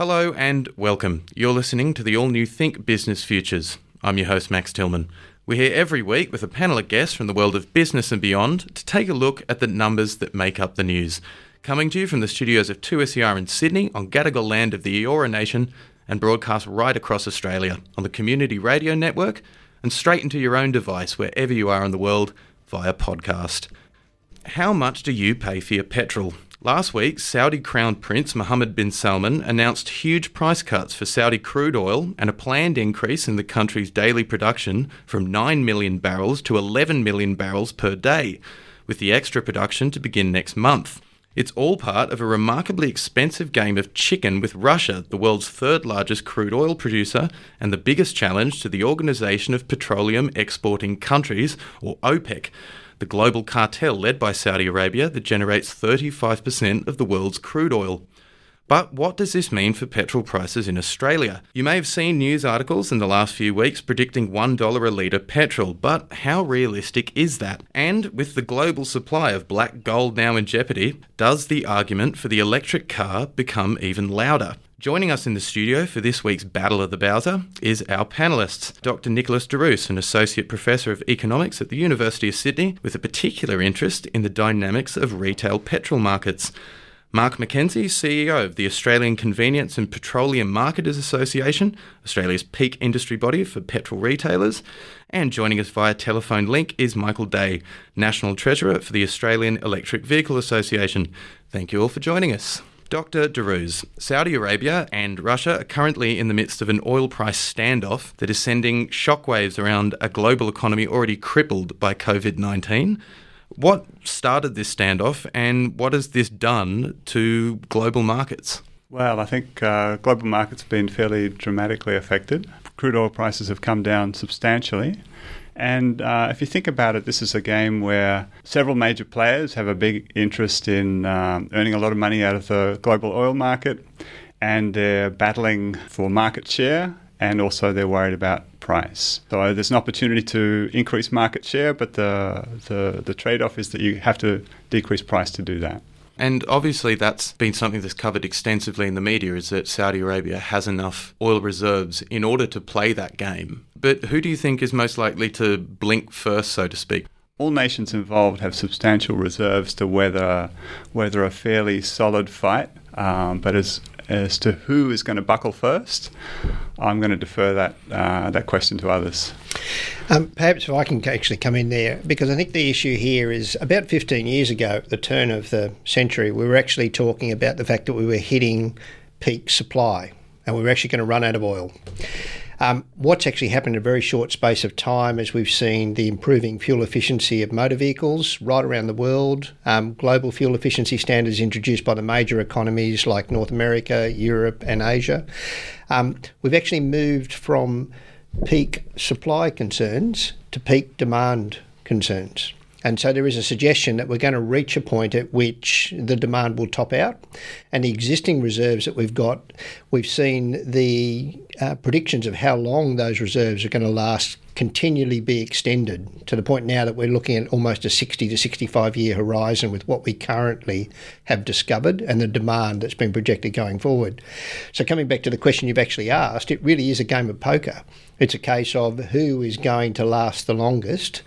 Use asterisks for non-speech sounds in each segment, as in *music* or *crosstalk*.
Hello and welcome. You're listening to the all new Think Business Futures. I'm your host, Max Tillman. We're here every week with a panel of guests from the world of business and beyond to take a look at the numbers that make up the news. Coming to you from the studios of 2SER in Sydney on Gadigal land of the Eora Nation and broadcast right across Australia on the Community Radio Network and straight into your own device wherever you are in the world via podcast. How much do you pay for your petrol? Last week, Saudi Crown Prince Mohammed bin Salman announced huge price cuts for Saudi crude oil and a planned increase in the country's daily production from 9 million barrels to 11 million barrels per day, with the extra production to begin next month. It's all part of a remarkably expensive game of chicken with Russia, the world's third largest crude oil producer and the biggest challenge to the Organization of Petroleum Exporting Countries, or OPEC the global cartel led by Saudi Arabia that generates 35% of the world's crude oil. But what does this mean for petrol prices in Australia? You may have seen news articles in the last few weeks predicting $1 a litre petrol, but how realistic is that? And with the global supply of black gold now in jeopardy, does the argument for the electric car become even louder? Joining us in the studio for this week's Battle of the Bowser is our panellists, Dr. Nicholas de Roos, an Associate Professor of Economics at the University of Sydney, with a particular interest in the dynamics of retail petrol markets. Mark McKenzie, CEO of the Australian Convenience and Petroleum Marketers Association, Australia's peak industry body for petrol retailers. And joining us via telephone link is Michael Day, National Treasurer for the Australian Electric Vehicle Association. Thank you all for joining us. Dr. de Roos, Saudi Arabia and Russia are currently in the midst of an oil price standoff that is sending shockwaves around a global economy already crippled by COVID 19. What started this standoff and what has this done to global markets? Well, I think uh, global markets have been fairly dramatically affected. Crude oil prices have come down substantially. And uh, if you think about it, this is a game where several major players have a big interest in um, earning a lot of money out of the global oil market, and they're battling for market share, and also they're worried about price. So there's an opportunity to increase market share, but the, the, the trade off is that you have to decrease price to do that. And obviously, that's been something that's covered extensively in the media is that Saudi Arabia has enough oil reserves in order to play that game. But who do you think is most likely to blink first, so to speak? All nations involved have substantial reserves to weather, weather a fairly solid fight. Um, but as as to who is going to buckle first, I'm going to defer that uh, that question to others. Um, perhaps if I can actually come in there, because I think the issue here is about 15 years ago, the turn of the century, we were actually talking about the fact that we were hitting peak supply and we were actually going to run out of oil. Um, what's actually happened in a very short space of time is we've seen the improving fuel efficiency of motor vehicles right around the world, um, global fuel efficiency standards introduced by the major economies like North America, Europe, and Asia. Um, we've actually moved from peak supply concerns to peak demand concerns. And so there is a suggestion that we're going to reach a point at which the demand will top out. And the existing reserves that we've got, we've seen the uh, predictions of how long those reserves are going to last continually be extended to the point now that we're looking at almost a 60 to 65 year horizon with what we currently have discovered and the demand that's been projected going forward. So, coming back to the question you've actually asked, it really is a game of poker. It's a case of who is going to last the longest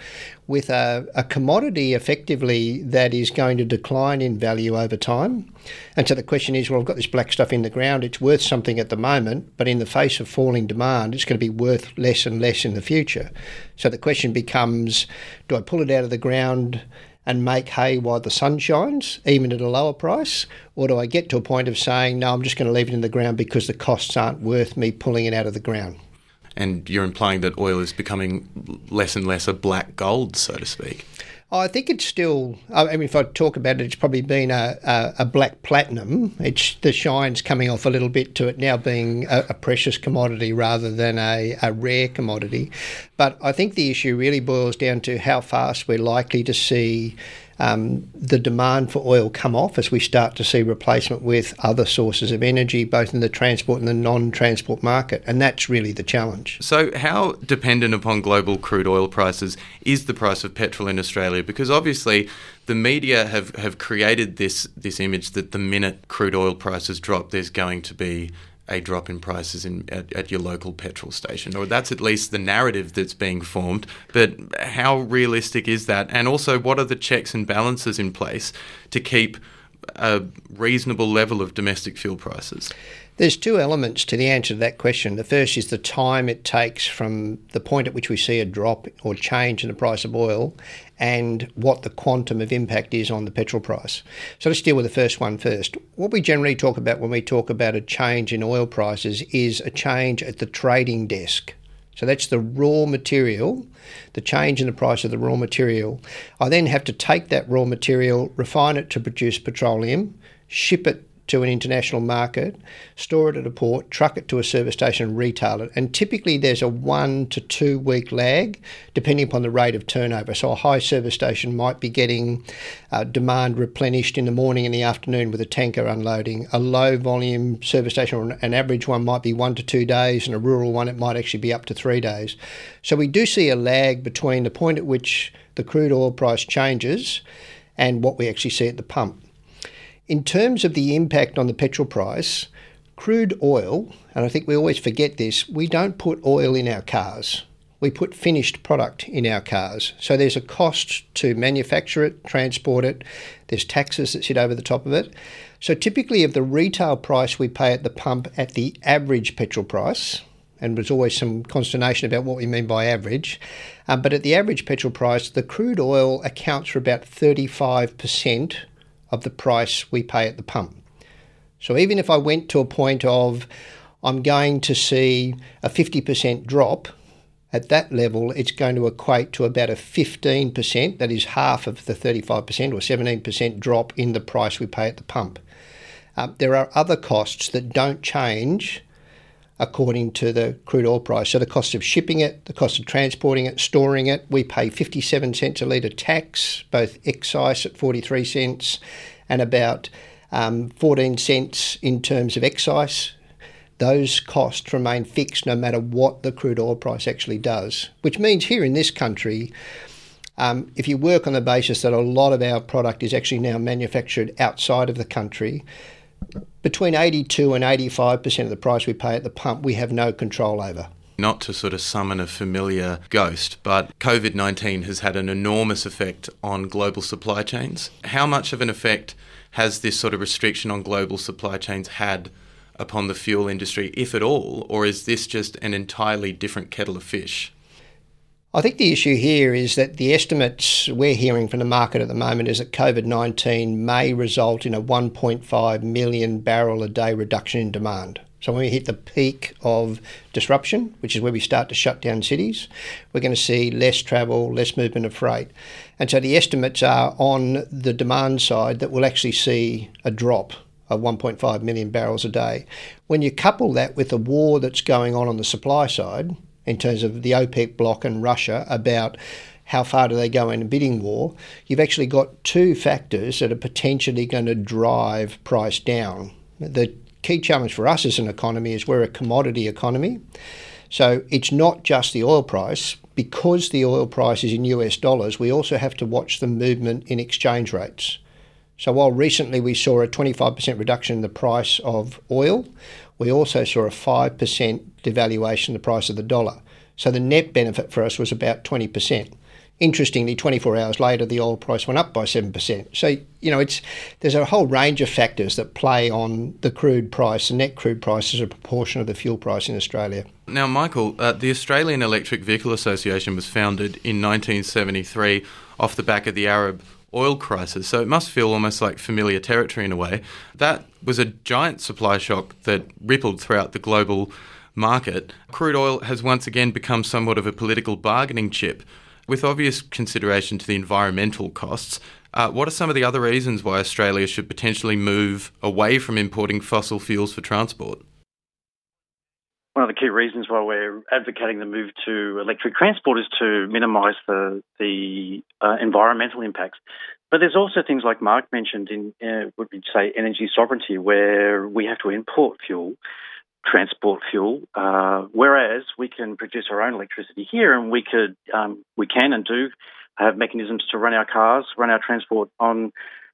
with a, a commodity effectively that is going to decline in value over time. And so the question is well, I've got this black stuff in the ground, it's worth something at the moment, but in the face of falling demand, it's going to be worth less and less in the future. So the question becomes do I pull it out of the ground? and make hay while the sun shines, even at a lower price? Or do I get to a point of saying, no, I'm just going to leave it in the ground because the costs aren't worth me pulling it out of the ground? And you're implying that oil is becoming less and less a black gold, so to speak. Oh, I think it's still. I mean, if I talk about it, it's probably been a, a, a, black platinum. It's the shine's coming off a little bit to it now being a, a precious commodity rather than a, a rare commodity. But I think the issue really boils down to how fast we're likely to see um, the demand for oil come off as we start to see replacement with other sources of energy, both in the transport and the non transport market. And that's really the challenge. So, how dependent upon global crude oil prices is the price of petrol in Australia? Because obviously, the media have, have created this, this image that the minute crude oil prices drop, there's going to be a drop in prices in, at, at, your local petrol station, or that's at least the narrative that's being formed. But how realistic is that? And also, what are the checks and balances in place to keep a reasonable level of domestic fuel prices? There's two elements to the answer to that question. The first is the time it takes from the point at which we see a drop or change in the price of oil and what the quantum of impact is on the petrol price. So let's deal with the first one first. What we generally talk about when we talk about a change in oil prices is a change at the trading desk. So that's the raw material, the change in the price of the raw material. I then have to take that raw material, refine it to produce petroleum, ship it to an international market, store it at a port, truck it to a service station, and retail it. And typically there's a one to two week lag depending upon the rate of turnover. So a high service station might be getting uh, demand replenished in the morning and the afternoon with a tanker unloading. A low volume service station or an average one might be one to two days, and a rural one it might actually be up to three days. So we do see a lag between the point at which the crude oil price changes and what we actually see at the pump. In terms of the impact on the petrol price, crude oil, and I think we always forget this, we don't put oil in our cars. We put finished product in our cars. So there's a cost to manufacture it, transport it, there's taxes that sit over the top of it. So typically, of the retail price we pay at the pump at the average petrol price, and there's always some consternation about what we mean by average. Um, but at the average petrol price, the crude oil accounts for about 35% of the price we pay at the pump. So even if I went to a point of I'm going to see a 50% drop, at that level, it's going to equate to about a 15%, that is half of the 35% or 17% drop in the price we pay at the pump. Um, there are other costs that don't change according to the crude oil price. So the cost of shipping it, the cost of transporting it, storing it, we pay 57 cents a litre tax, both excise at 43 cents and about um, 14 cents in terms of excise. Those costs remain fixed no matter what the crude oil price actually does, which means here in this country, um, if you work on the basis that a lot of our product is actually now manufactured outside of the country, between 82 and 85% of the price we pay at the pump, we have no control over. Not to sort of summon a familiar ghost, but COVID 19 has had an enormous effect on global supply chains. How much of an effect has this sort of restriction on global supply chains had upon the fuel industry, if at all? Or is this just an entirely different kettle of fish? I think the issue here is that the estimates we're hearing from the market at the moment is that COVID 19 may result in a 1.5 million barrel a day reduction in demand. So when we hit the peak of disruption, which is where we start to shut down cities, we're going to see less travel, less movement of freight. And so the estimates are on the demand side that we'll actually see a drop of 1.5 million barrels a day. When you couple that with the war that's going on on the supply side, in terms of the OPEC bloc and Russia about how far do they go in a bidding war, you've actually got two factors that are potentially going to drive price down. The key challenge for us as an economy is we're a commodity economy. So it's not just the oil price. Because the oil price is in US dollars, we also have to watch the movement in exchange rates. So while recently we saw a 25% reduction in the price of oil, we also saw a 5% devaluation in the price of the dollar. So the net benefit for us was about 20%. Interestingly, 24 hours later, the oil price went up by 7%. So, you know, it's there's a whole range of factors that play on the crude price. The net crude price is a proportion of the fuel price in Australia. Now, Michael, uh, the Australian Electric Vehicle Association was founded in 1973 off the back of the Arab oil crisis, so it must feel almost like familiar territory in a way. That was a giant supply shock that rippled throughout the global market. Crude oil has once again become somewhat of a political bargaining chip. With obvious consideration to the environmental costs, uh, what are some of the other reasons why Australia should potentially move away from importing fossil fuels for transport? The key reasons why we're advocating the move to electric transport is to minimise the the uh, environmental impacts. But there's also things like Mark mentioned in uh, what we say energy sovereignty, where we have to import fuel, transport fuel, uh, whereas we can produce our own electricity here, and we could um, we can and do have mechanisms to run our cars, run our transport on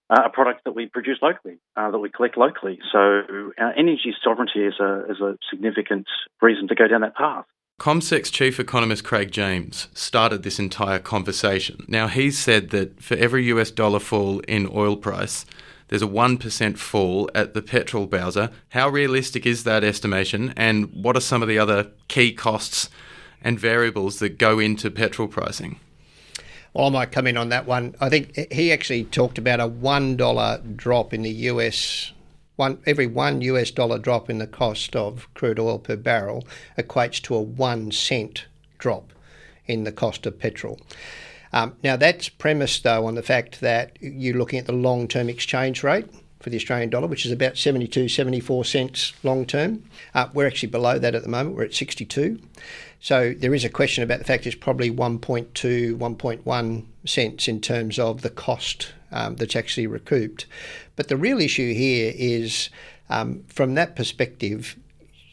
uh, a product that we produce locally, uh, that we collect locally. So energy sovereignty is a, is a significant reason to go down that path. CommSec's chief economist Craig James started this entire conversation. Now, he's said that for every US dollar fall in oil price, there's a 1% fall at the petrol bowser. How realistic is that estimation, and what are some of the other key costs and variables that go into petrol pricing? Well, I might come in on that one. I think he actually talked about a $1 drop in the US one every one US dollar drop in the cost of crude oil per barrel equates to a one cent drop in the cost of petrol. Um, now that's premised though on the fact that you're looking at the long-term exchange rate for the Australian dollar, which is about 72, 74 cents long term. Uh, we're actually below that at the moment. We're at 62. So there is a question about the fact it's probably 1.2, 1.1 cents in terms of the cost um, that's actually recouped. But the real issue here is um, from that perspective,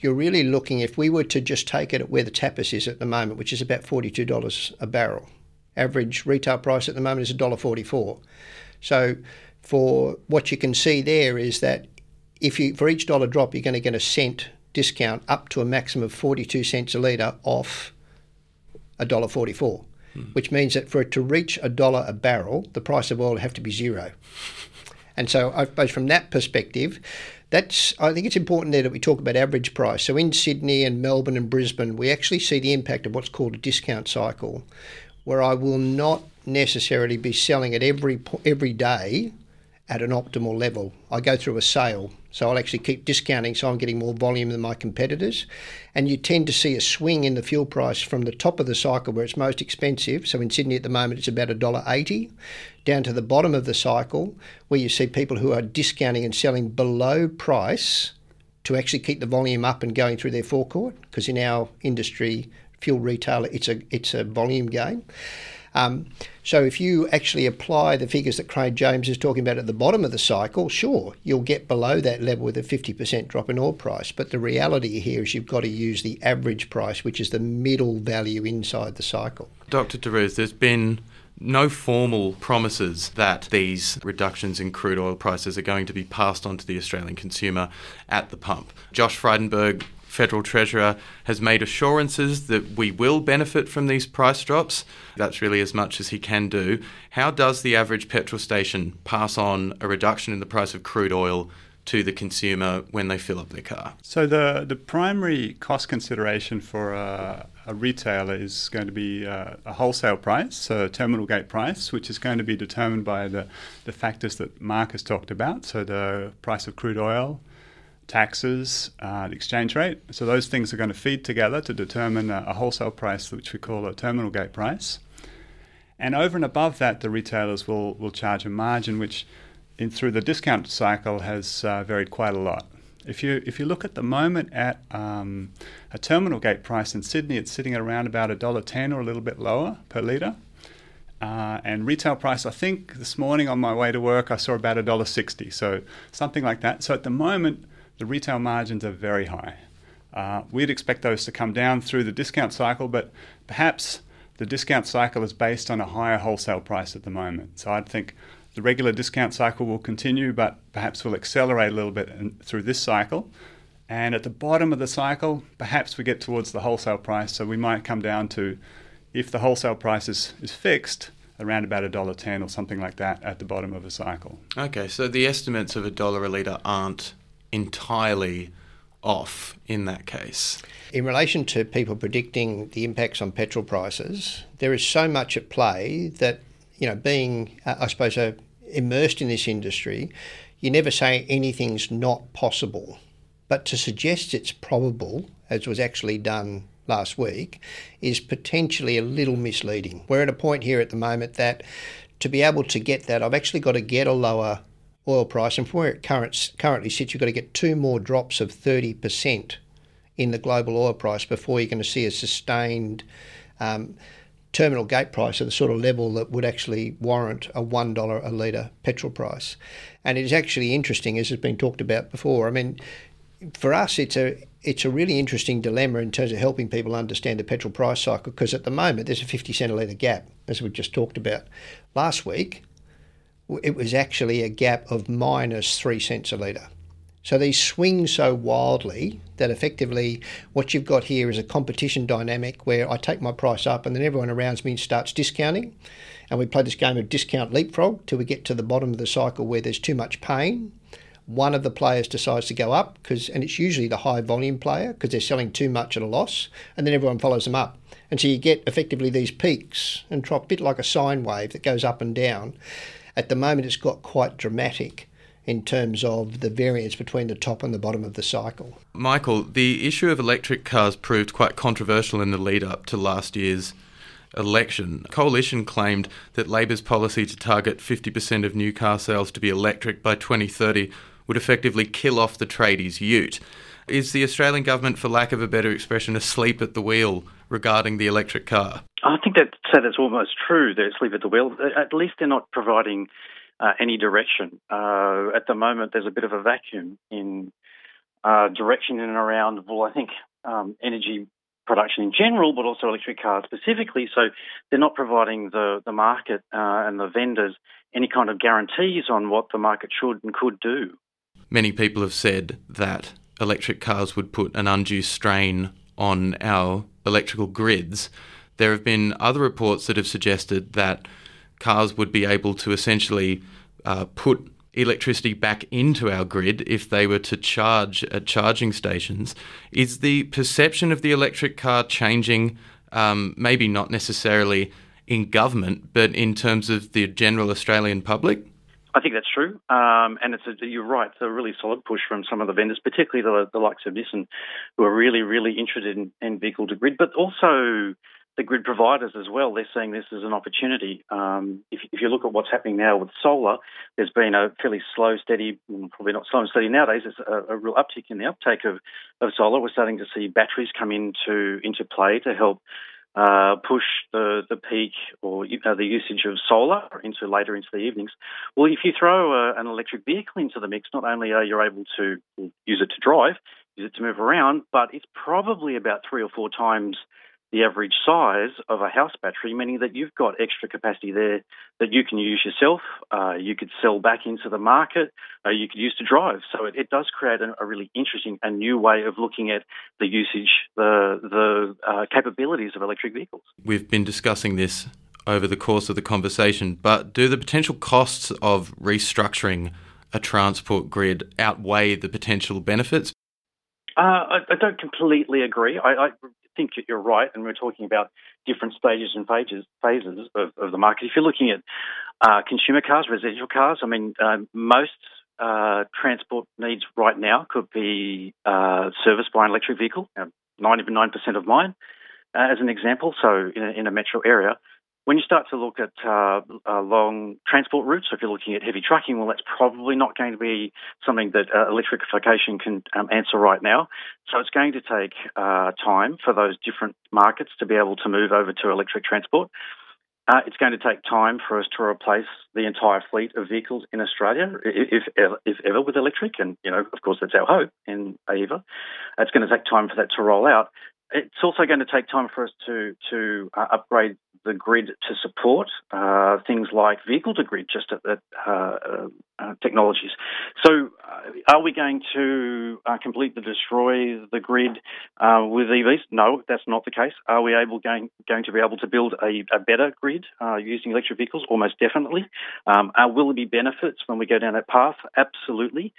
you're really looking, if we were to just take it at where the Tapis is at the moment, which is about $42 a barrel, average retail price at the moment is $1.44. So for what you can see there is that if you for each dollar drop, you're going to get a cent discount up to a maximum of 42 cents a litre off $1.44, hmm. which means that for it to reach a dollar a barrel, the price of oil would have to be zero. And so I suppose from that perspective, that's I think it's important there that we talk about average price. So in Sydney and Melbourne and Brisbane, we actually see the impact of what's called a discount cycle, where I will not necessarily be selling it every every day at an optimal level. I go through a sale, so I'll actually keep discounting so I'm getting more volume than my competitors. And you tend to see a swing in the fuel price from the top of the cycle where it's most expensive. So in Sydney at the moment it's about $1.80 down to the bottom of the cycle where you see people who are discounting and selling below price to actually keep the volume up and going through their forecourt because in our industry fuel retailer it's a it's a volume game. Um, so if you actually apply the figures that Craig James is talking about at the bottom of the cycle, sure, you'll get below that level with a 50% drop in oil price. But the reality here is you've got to use the average price, which is the middle value inside the cycle. Dr. Roos, there's been no formal promises that these reductions in crude oil prices are going to be passed on to the Australian consumer at the pump. Josh Frydenberg Federal Treasurer has made assurances that we will benefit from these price drops. That's really as much as he can do. How does the average petrol station pass on a reduction in the price of crude oil to the consumer when they fill up their car? So the the primary cost consideration for a, a retailer is going to be uh, a wholesale price, so a terminal gate price, which is going to be determined by the, the factors that Mark has talked about. So the price of crude oil, taxes, uh, the exchange rate. So those things are going to feed together to determine a, a, wholesale price, which we call a terminal gate price. And over and above that, the retailers will, will charge a margin, which in, through the discount cycle has uh, varied quite a lot. If you if you look at the moment at um, a terminal gate price in Sydney, it's sitting at around about a dollar ten or a little bit lower per litre. Uh, and retail price, I think this morning on my way to work, I saw about a dollar sixty, so something like that. So at the moment, the retail margins are very high. Uh, we'd expect those to come down through the discount cycle, but perhaps the discount cycle is based on a higher wholesale price at the moment. So I'd think the regular discount cycle will continue, but perhaps will accelerate a little bit in, through this cycle. And at the bottom of the cycle, perhaps we get towards the wholesale price. So we might come down to, if the wholesale price is, is fixed, around about a dollar ten or something like that at the bottom of a cycle. Okay, so the estimates of a dollar a litre aren't entirely off in that case. In relation to people predicting the impacts on petrol prices, there is so much at play that, you know, being, uh, I suppose, uh, immersed in this industry, you never say anything's not possible. But to suggest it's probable, as was actually done last week, is potentially a little misleading. We're at a point here at the moment that to be able to get that, I've actually got to get a lower oil price, and from where it current, currently sits, you've got to get two more drops of 30% in the global oil price before you're going to see a sustained um, terminal gate price at the sort of level that would actually warrant a $1 a litre petrol price. And it is actually interesting, as has been talked about before. I mean, for us, it's a it's a really interesting dilemma in terms of helping people understand the petrol price cycle because at the moment there's a 50 cent a litre gap, as we just talked about. Last week, it was actually a gap of minus three cents a litre. So these swing so wildly that effectively what you've got here is a competition dynamic where I take my price up and then everyone around me starts discounting. And we play this game of discount leapfrog till we get to the bottom of the cycle where there's too much pain. One of the players decides to go up because, and it's usually the high volume player because they're selling too much at a loss, and then everyone follows them up. And so you get effectively these peaks and drop, a bit like a sine wave that goes up and down. At the moment, it's got quite dramatic in terms of the variance between the top and the bottom of the cycle. Michael, the issue of electric cars proved quite controversial in the lead up to last year's election. Coalition claimed that Labor's policy to target 50% of new car sales to be electric by 2030 would effectively kill off the tradies' ute. Is the Australian government, for lack of a better expression, asleep at the wheel regarding the electric car? I think that so that's almost true. They're asleep at the wheel. At least they're not providing uh, any direction. Uh, at the moment, there's a bit of a vacuum in uh, direction in and around. Well, I think um, energy production in general, but also electric cars specifically. So they're not providing the the market uh, and the vendors any kind of guarantees on what the market should and could do. Many people have said that electric cars would put an undue strain on our electrical grids. There have been other reports that have suggested that cars would be able to essentially uh, put electricity back into our grid if they were to charge at charging stations. Is the perception of the electric car changing? Um, maybe not necessarily in government, but in terms of the general Australian public? I think that's true, um, and it's a, you're right. It's a really solid push from some of the vendors, particularly the, the likes of Nissan, who are really, really interested in, in vehicle to grid, but also the grid providers as well. They're seeing this as an opportunity. Um, if, if, you look at what's happening now with solar, there's been a fairly slow, steady, probably not slow and steady nowadays. There's a, a real uptick in the uptake of, of solar. We're starting to see batteries come into into play to help uh, push the, the peak or uh, the usage of solar into later into the evenings. Well, if you throw a, uh, an electric vehicle into the mix, not only are you able to use it to drive, use it to move around, but it's probably about three or four times the average size of a house battery, meaning that you've got extra capacity there that you can use yourself. Uh, you could sell back into the market. Uh, you could use to drive. So it, it does create a, a, really interesting and new way of looking at the usage, the the uh, capabilities of electric vehicles. We've been discussing this over the course of the conversation, but do the potential costs of restructuring a transport grid outweigh the potential benefits? Uh, I, I, don't completely agree. I, I, think you're right, and we're talking about different stages and phases phases of, of the market. If you're looking at uh, consumer cars, residential cars, I mean, uh, most uh, transport needs right now could be uh, serviced by an electric vehicle. Ninety-nine percent of mine, uh, as an example. So in a, in a metro area, when you start to look at uh, uh, long transport routes, so if you're looking at heavy trucking, well, that's probably not going to be something that uh, electrification can um, answer right now. So it's going to take uh, time for those different markets to be able to move over to electric transport. Uh, it's going to take time for us to replace the entire fleet of vehicles in Australia, if, if ever with electric. And, you know, of course, that's our hope in AEVA. It's going to take time for that to roll out. It's also going to take time for us to to uh, upgrade the grid to support uh, things like vehicle to grid, just at, at uh, uh, technologies. So, uh, are we going to uh, completely destroy the grid uh, with EVs? No, that's not the case. Are we able going going to be able to build a, a better grid using electric vehicles? Almost definitely. Um, will there be benefits when we go down that path? Absolutely.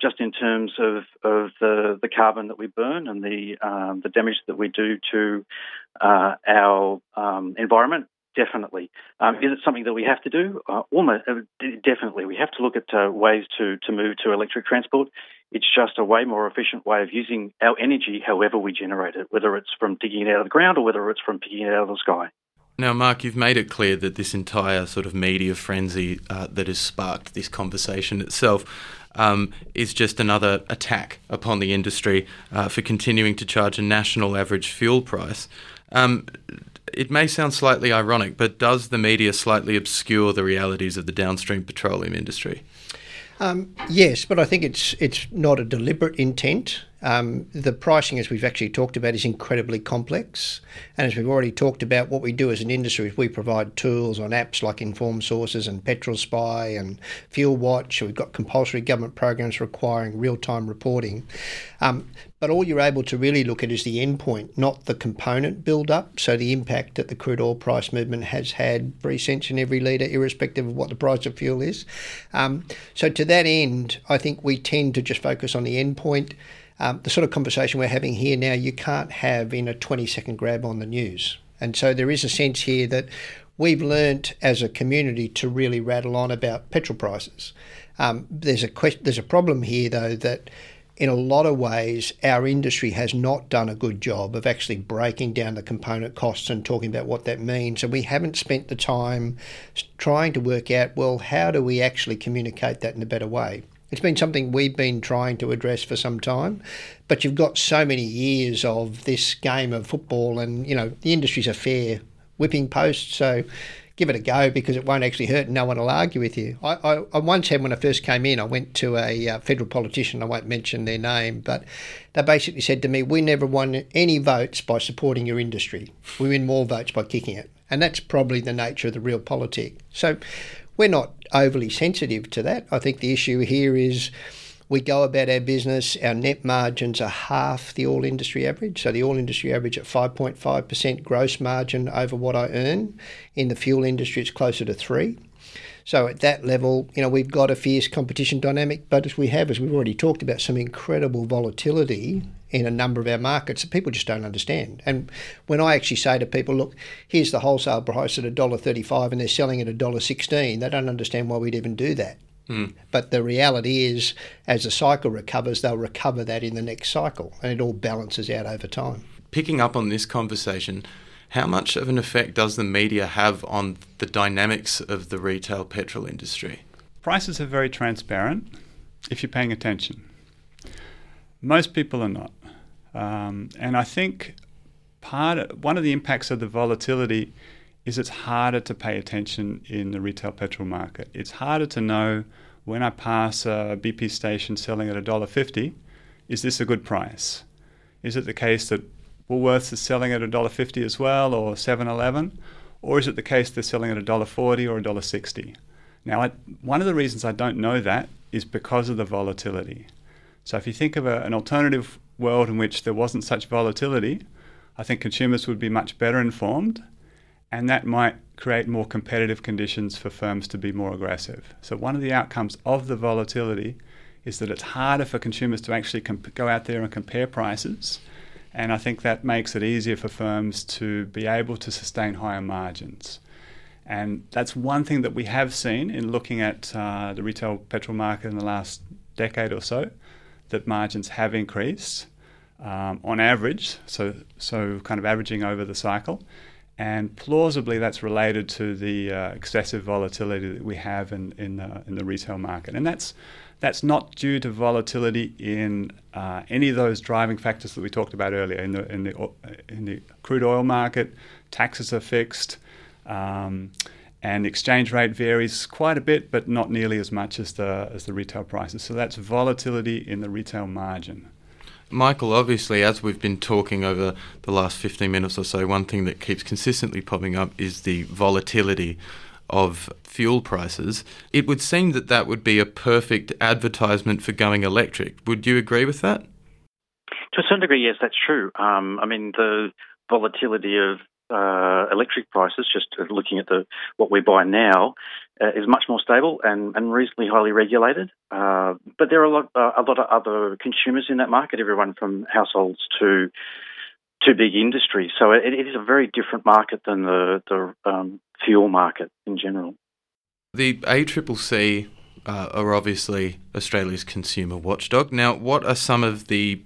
just in terms of, of the, the carbon that we burn and the um, the damage that we do to our um, environment Definitely. Um, is it something that we have to do? Uh, almost uh, definitely. We have to look at uh, ways to, to move to electric transport. It's just a way more efficient way of using our energy, however we generate it, whether it's from digging it out of the ground or whether it's from picking it out of the sky. Now, Mark, you've made it clear that this entire sort of media frenzy uh, that has sparked this conversation itself um, is just another attack upon the industry uh, for continuing to charge a national average fuel price. Um, it may sound slightly ironic, but does the media slightly obscure the realities of the downstream petroleum industry? Um, yes, but I think it's it's not a deliberate intent, Um, the pricing, as we've actually talked about, is incredibly complex. And as we've already talked about, what we do as an industry is we provide tools on apps like Informed Sources and Petrol Spy and Fuel Watch. We've got compulsory government programs requiring real time reporting. Um, but all you're able to really look at is the endpoint, not the component build up. So the impact that the crude oil price movement has had three cents in every litre, irrespective of what the price of fuel is. Um, so to that end, I think we tend to just focus on the endpoint. Um, the sort of conversation we're having here now, you can't have in a 20 second grab on the news. And so there is a sense here that we've learnt as a community to really rattle on about petrol prices. Um, there's a there's a problem here though that in a lot of ways our industry has not done a good job of actually breaking down the component costs and talking about what that means. And we haven't spent the time trying to work out well how do we actually communicate that in a better way? It's been something we've been trying to address for some time, but you've got so many years of this game of football, and you know the industry's a fair whipping post, so give it a go because it won't actually hurt and no one will argue with you. I, I, I once had, when I first came in, I went to a uh, federal politician, I won't mention their name, but they basically said to me, We never won any votes by supporting your industry. We win more votes by kicking it. And that's probably the nature of the realpolitik. So we're not overly sensitive to that. I think the issue here is we go about our business, our net margins are half the all industry average. So the all industry average at 5.5% gross margin over what I earn. In the fuel industry, it's closer to 3 so at that level, you know, we've got a fierce competition dynamic, but as we have, as we've already talked about, some incredible volatility in a number of our markets that people just don't understand. And when I actually say to people, look, here's the wholesale price at $1.35 and they're selling at $1.16, they don't understand why we'd even do that. Mm. But the reality is, as the cycle recovers, they'll recover that in the next cycle, and it all balances out over time. Picking up on this conversation, how much of an effect does the media have on the dynamics of the retail petrol industry? Prices are very transparent if you're paying attention. Most people are not. Um, and I think part of, one of the impacts of the volatility is it's harder to pay attention in the retail petrol market. It's harder to know when I pass a BP station selling at $1.50, is this a good price? Is it the case that Woolworths is selling at $1.50 as well, or 7-Eleven? Or is it the case they're selling at $1.40 or $1.60? Now, I, one of the reasons I don't know that is because of the volatility. So if you think of a, an alternative world in which there wasn't such volatility, I think consumers would be much better informed, and that might create more competitive conditions for firms to be more aggressive. So one of the outcomes of the volatility is that it's harder for consumers to actually comp- go out there and compare prices and I think that makes it easier for firms to be able to sustain higher margins. And that's one thing that we have seen in looking at uh, the retail petrol market in the last decade or so, that margins have increased um, on average, so, so kind of averaging over the cycle. And plausibly, that's related to the uh, excessive volatility that we have in, in, the, in the retail market. And that's that's not due to volatility in uh, any of those driving factors that we talked about earlier. In the, in the, in the crude oil market, taxes are fixed, um, and the exchange rate varies quite a bit, but not nearly as much as the, as the retail prices. So that's volatility in the retail margin. Michael, obviously, as we've been talking over the last 15 minutes or so, one thing that keeps consistently popping up is the volatility of fuel prices, it would seem that that would be a perfect advertisement for going electric. Would you agree with that? To a certain degree, yes, that's true. Um, I mean, the volatility of uh, electric prices, just looking at the what we buy now, is much more stable and, and reasonably highly regulated. Uh, but there are a lot, uh, a lot of other consumers in that market, everyone from households to to big industry. So it, it is a very different market than the, the um, fuel market in general. The ACCC uh, are obviously Australia's consumer watchdog. Now, what are some of the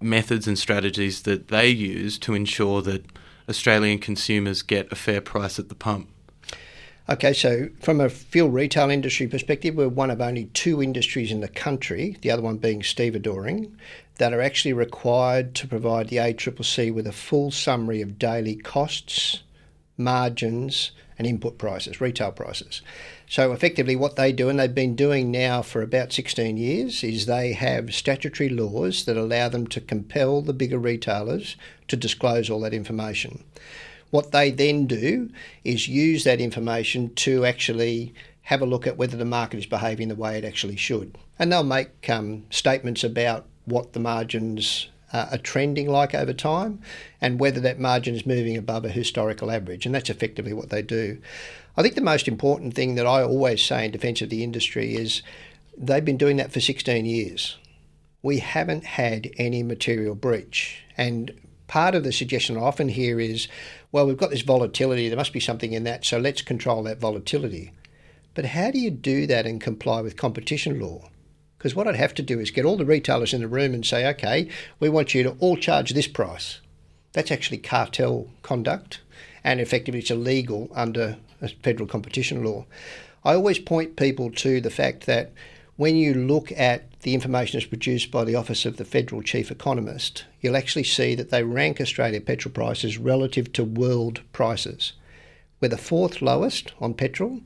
methods and strategies that they use to ensure that Australian consumers get a fair price at the pump? Okay, so from a fuel retail industry perspective, we're one of only two industries in the country, the other one being stevedoring, that are actually required to provide the ACCC with a full summary of daily costs, margins, and input prices, retail prices. So effectively, what they do, and they've been doing now for about 16 years, is they have statutory laws that allow them to compel the bigger retailers to disclose all that information. What they then do is use that information to actually have a look at whether the market is behaving the way it actually should. And they'll make um, statements about what the margins uh, are trending like over time and whether that margin is moving above a historical average. And that's effectively what they do. I think the most important thing that I always say in defence of the industry is they've been doing that for 16 years. We haven't had any material breach. And part of the suggestion I often hear is, well, we've got this volatility, there must be something in that, so let's control that volatility. But how do you do that and comply with competition law? Because what I'd have to do is get all the retailers in the room and say, okay, we want you to all charge this price. That's actually cartel conduct, and effectively it's illegal under federal competition law. I always point people to the fact that when you look at the information is produced by the Office of the Federal Chief Economist, you'll actually see that they rank Australia petrol prices relative to world prices. We're the fourth lowest on petrol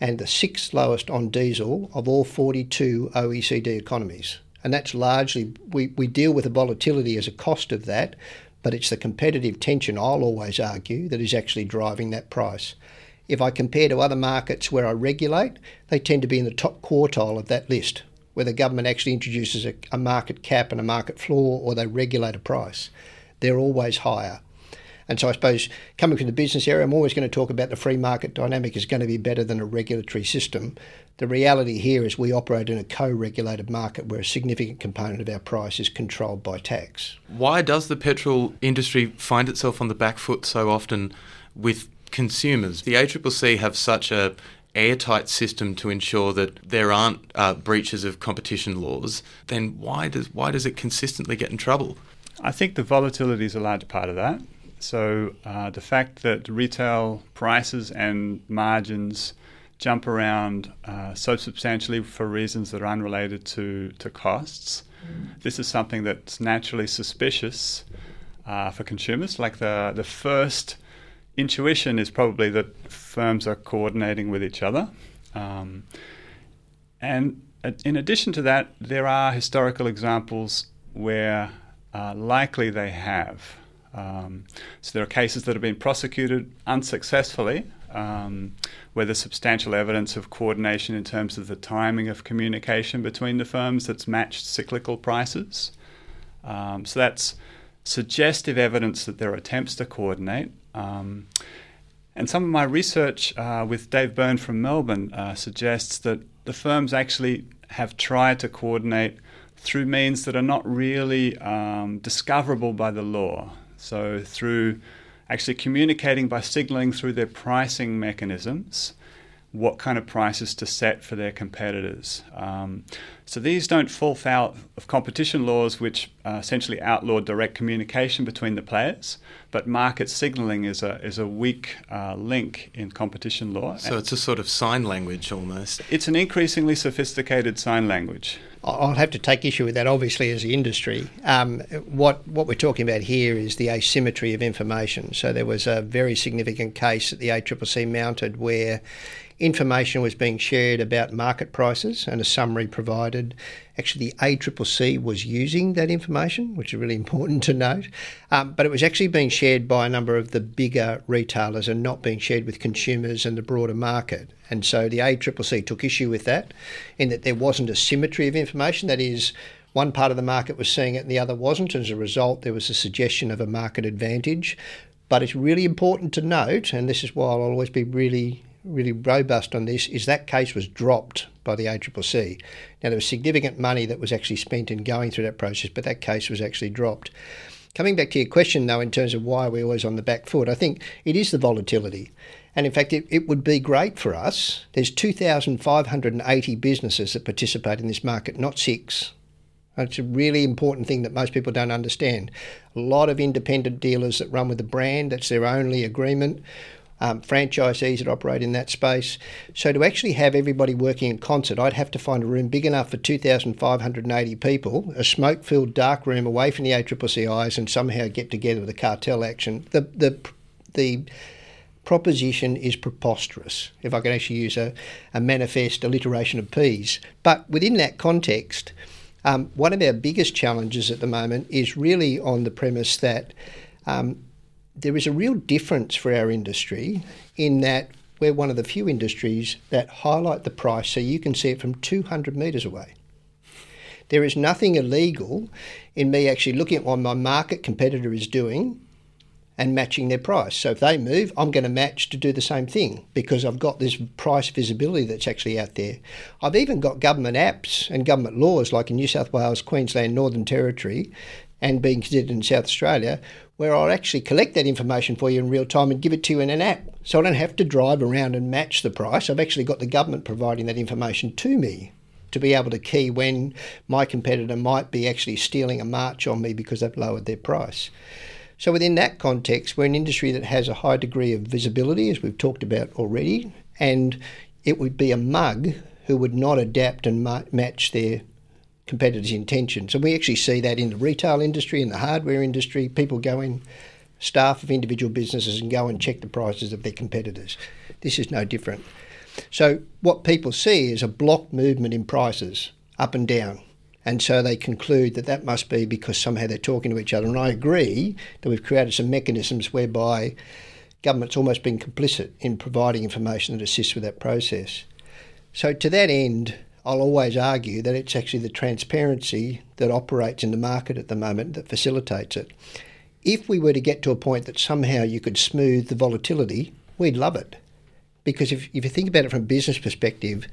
and the sixth lowest on diesel of all 42 OECD economies. And that's largely, we, we deal with the volatility as a cost of that, but it's the competitive tension, I'll always argue, that is actually driving that price. If I compare to other markets where I regulate, they tend to be in the top quartile of that list, where the government actually introduces a, a market cap and a market floor or they regulate a price. They're always higher. And so I suppose coming from the business area, I'm always going to talk about the free market dynamic is going to be better than a regulatory system. The reality here is we operate in a co regulated market where a significant component of our price is controlled by tax. Why does the petrol industry find itself on the back foot so often with consumers? The ACCC have such a airtight system to ensure that there aren't uh, breaches of competition laws, then why does why does it consistently get in trouble? I think the volatility is a large part of that. So uh, the fact that retail prices and margins jump around uh, so substantially for reasons that are unrelated to, to costs, mm. this is something that's naturally suspicious uh, for consumers. Like the, the first intuition is probably that firms are coordinating with each other. Um, and in addition to that, there are historical examples where uh, likely they have. Um, so there are cases that have been prosecuted unsuccessfully, um, where there's substantial evidence of coordination in terms of the timing of communication between the firms that's matched cyclical prices. Um, so that's suggestive evidence that there are attempts to coordinate. Um, and some of my research uh, with Dave Byrne from Melbourne uh, suggests that the firms actually have tried to coordinate through means that are not really um, discoverable by the law. So, through actually communicating by signaling through their pricing mechanisms what kind of prices to set for their competitors. Um, so these don't fall foul of competition laws, which uh, essentially outlaw direct communication between the players. But market signalling is a is a weak uh, link in competition law. So it's a sort of sign language almost. It's an increasingly sophisticated sign language. I'll have to take issue with that, obviously, as the industry. Um, what what we're talking about here is the asymmetry of information. So there was a very significant case that the ACCC mounted where information was being shared about market prices and a summary provided. Actually, the ACCC was using that information, which is really *laughs* important to note, um, but it was actually being shared by a number of the bigger retailers and not being shared with consumers and the broader market. And so the ACCC took issue with that, in that there wasn't a symmetry of information. That is, one part of the market was seeing it and the other wasn't. As a result, there was a suggestion of a market advantage. But it's really important to note, and this is why I'll always be really really robust on this is that case was dropped by the ACCC. Now, there was significant money that was actually spent in going through that process, but that case was actually dropped. Coming back to your question, though, in terms of why we're always on the back foot, I think it is the volatility. And in fact, it, it would be great for us. There's 2,580 businesses that participate in this market, not six. It's a really important thing that most people don't understand. A lot of independent dealers that run with a brand, that's their only agreement um, franchisees that operate in that space. So to actually have everybody working in concert, I'd have to find a room big enough for 2,580 people, a smoke-filled dark room away from the ACCC eyes, and somehow get together with a cartel action. The the the proposition is preposterous, if I can actually use a, a manifest alliteration of P's. But within that context, um, one of our biggest challenges at the moment is really on the premise that um, there is a real difference for our industry in that we're one of the few industries that highlight the price so you can see it from 200 metres away. There is nothing illegal in me actually looking at what my market competitor is doing and matching their price. So if they move, I'm going to match to do the same thing because I've got this price visibility that's actually out there. I've even got government apps and government laws like in New South Wales, Queensland, Northern Territory, and being considered in South Australia, where I'll actually collect that information for you in real time and give it to you in an app. So I don't have to drive around and match the price. I've actually got the government providing that information to me to be able to key when my competitor might be actually stealing a march on me because they've lowered their price. So, within that context, we're an industry that has a high degree of visibility, as we've talked about already, and it would be a mug who would not adapt and ma- match their competitors' intentions. And we actually see that in the retail industry, in the hardware industry. People go in, staff of individual businesses, and go and check the prices of their competitors. This is no different. So, what people see is a block movement in prices up and down. And so they conclude that that must be because somehow they're talking to each other. And I agree that we've created some mechanisms whereby government's almost been complicit in providing information that assists with that process. So, to that end, I'll always argue that it's actually the transparency that operates in the market at the moment that facilitates it. If we were to get to a point that somehow you could smooth the volatility, we'd love it. Because if, if you think about it from a business perspective,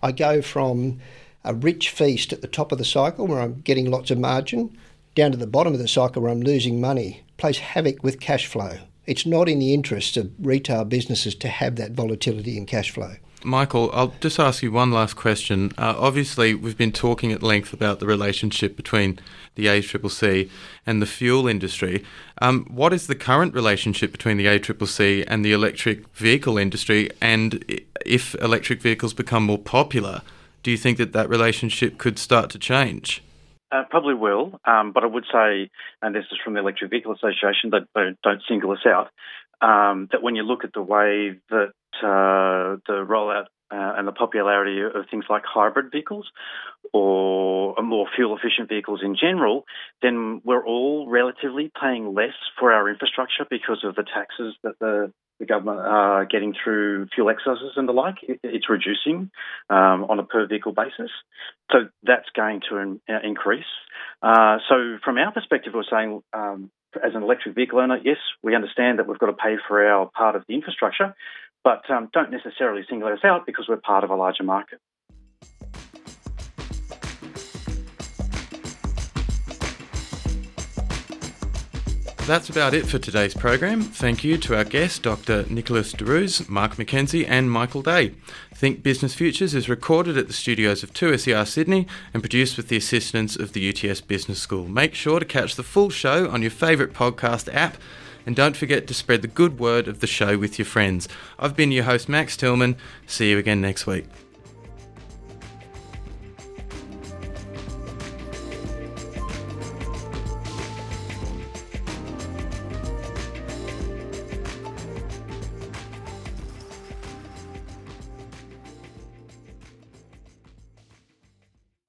I go from a rich feast at the top of the cycle where I'm getting lots of margin, down to the bottom of the cycle where I'm losing money, plays havoc with cash flow. It's not in the interest of retail businesses to have that volatility in cash flow. Michael, I'll just ask you one last question. Uh, obviously, we've been talking at length about the relationship between the ACCC and the fuel industry. Um, what is the current relationship between the ACCC and the electric vehicle industry? And if electric vehicles become more popular, do you think that that relationship could start to change? Uh, probably will, um, but I would say, and this is from the Electric Vehicle Association, that don't, don't single us out, um, that when you look at the way that uh, the rollout uh, and the popularity of things like hybrid vehicles or more fuel efficient vehicles in general, then we're all relatively paying less for our infrastructure because of the taxes that the the government are getting through fuel excises and the like. It's reducing um, on a per vehicle basis. So that's going to in, uh, increase. Uh, so, from our perspective, we're saying um, as an electric vehicle owner, yes, we understand that we've got to pay for our part of the infrastructure, but um, don't necessarily single us out because we're part of a larger market. That's about it for today's program. Thank you to our guests, Dr. Nicholas de Roos, Mark McKenzie, and Michael Day. Think Business Futures is recorded at the studios of 2SER Sydney and produced with the assistance of the UTS Business School. Make sure to catch the full show on your favourite podcast app and don't forget to spread the good word of the show with your friends. I've been your host, Max Tillman. See you again next week.